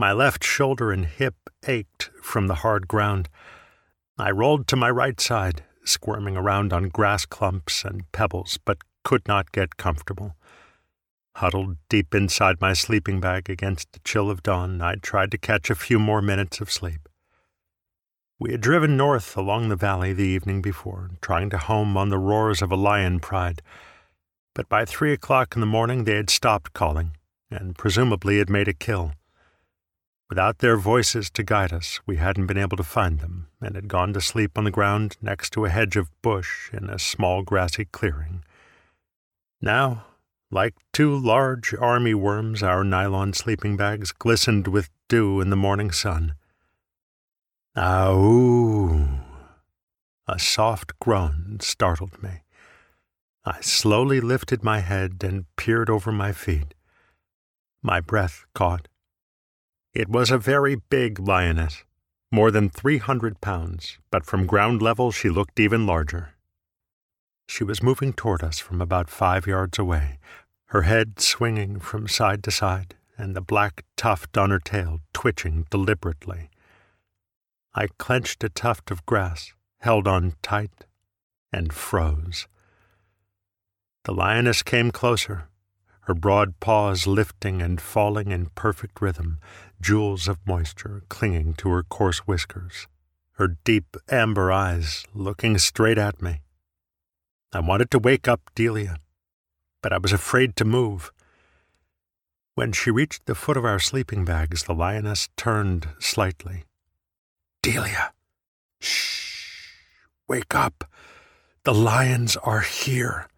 My left shoulder and hip ached from the hard ground. I rolled to my right side, squirming around on grass clumps and pebbles, but could not get comfortable. Huddled deep inside my sleeping bag against the chill of dawn, I tried to catch a few more minutes of sleep. We had driven north along the valley the evening before, trying to home on the roars of a lion pride, but by three o'clock in the morning they had stopped calling, and presumably had made a kill. Without their voices to guide us, we hadn't been able to find them, and had gone to sleep on the ground next to a hedge of bush in a small grassy clearing. Now, like two large army worms, our nylon sleeping bags glistened with dew in the morning sun. Ow! A soft groan startled me. I slowly lifted my head and peered over my feet. My breath caught. It was a very big lioness, more than three hundred pounds, but from ground level she looked even larger. She was moving toward us from about five yards away, her head swinging from side to side, and the black tuft on her tail twitching deliberately. I clenched a tuft of grass, held on tight, and froze. The lioness came closer, her broad paws lifting and falling in perfect rhythm, jewels of moisture clinging to her coarse whiskers, her deep amber eyes looking straight at me. I wanted to wake up Delia, but I was afraid to move. When she reached the foot of our sleeping bags, the lioness turned slightly Delia. Shh. Wake up. The lions are here.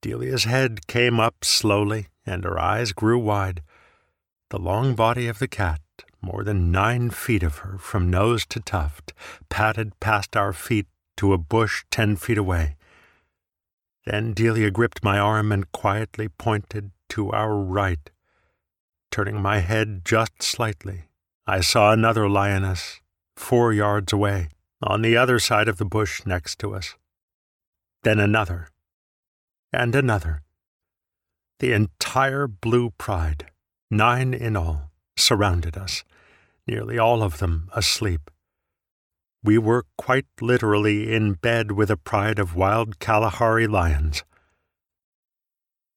Delia's head came up slowly, and her eyes grew wide. The long body of the cat, more than nine feet of her from nose to tuft, padded past our feet to a bush ten feet away. Then Delia gripped my arm and quietly pointed to our right. Turning my head just slightly, I saw another lioness, four yards away, on the other side of the bush next to us. Then another, and another. The entire blue pride, nine in all, surrounded us, nearly all of them asleep. We were quite literally in bed with a pride of wild Kalahari lions.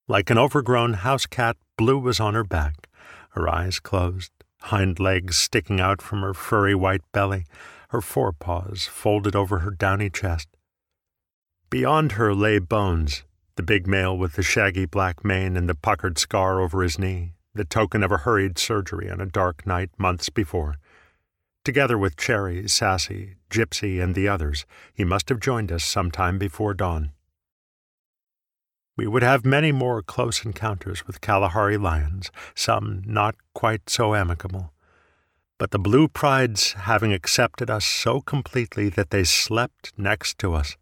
Like an overgrown house cat, Blue was on her back, her eyes closed, hind legs sticking out from her furry white belly, her forepaws folded over her downy chest. Beyond her lay Bones, the big male with the shaggy black mane and the puckered scar over his knee, the token of a hurried surgery on a dark night months before. Together with Cherry, Sassy, Gypsy, and the others, he must have joined us some time before dawn. We would have many more close encounters with Kalahari lions, some not quite so amicable. But the Blue Prides having accepted us so completely that they slept next to us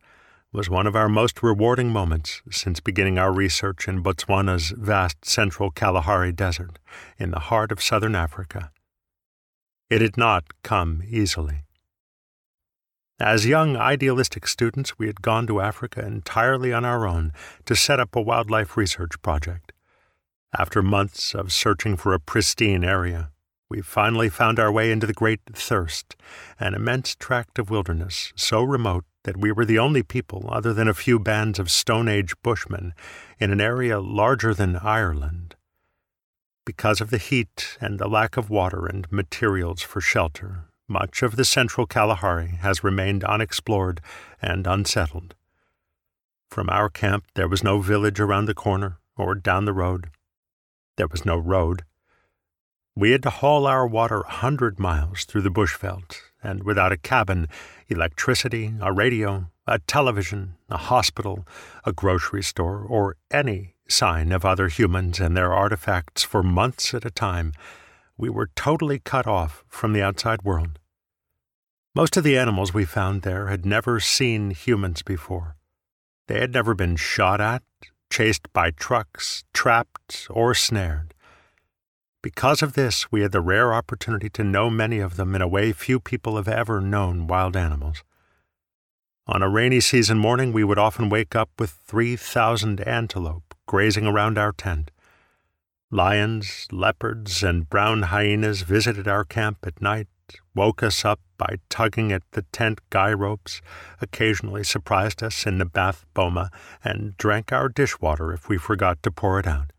was one of our most rewarding moments since beginning our research in Botswana's vast central Kalahari Desert, in the heart of southern Africa. It had not come easily. As young idealistic students, we had gone to Africa entirely on our own to set up a wildlife research project. After months of searching for a pristine area, we finally found our way into the Great Thirst, an immense tract of wilderness so remote that we were the only people, other than a few bands of Stone Age bushmen, in an area larger than Ireland. Because of the heat and the lack of water and materials for shelter, much of the central Kalahari has remained unexplored and unsettled. From our camp, there was no village around the corner or down the road. There was no road. We had to haul our water a hundred miles through the bushveld, and without a cabin, electricity, a radio, a television, a hospital, a grocery store, or any sign of other humans and their artifacts for months at a time, we were totally cut off from the outside world. Most of the animals we found there had never seen humans before. They had never been shot at, chased by trucks, trapped, or snared. Because of this, we had the rare opportunity to know many of them in a way few people have ever known wild animals. On a rainy season morning, we would often wake up with 3,000 antelope grazing around our tent. Lions, leopards, and brown hyenas visited our camp at night, woke us up by tugging at the tent guy ropes, occasionally surprised us in the bath boma, and drank our dishwater if we forgot to pour it out.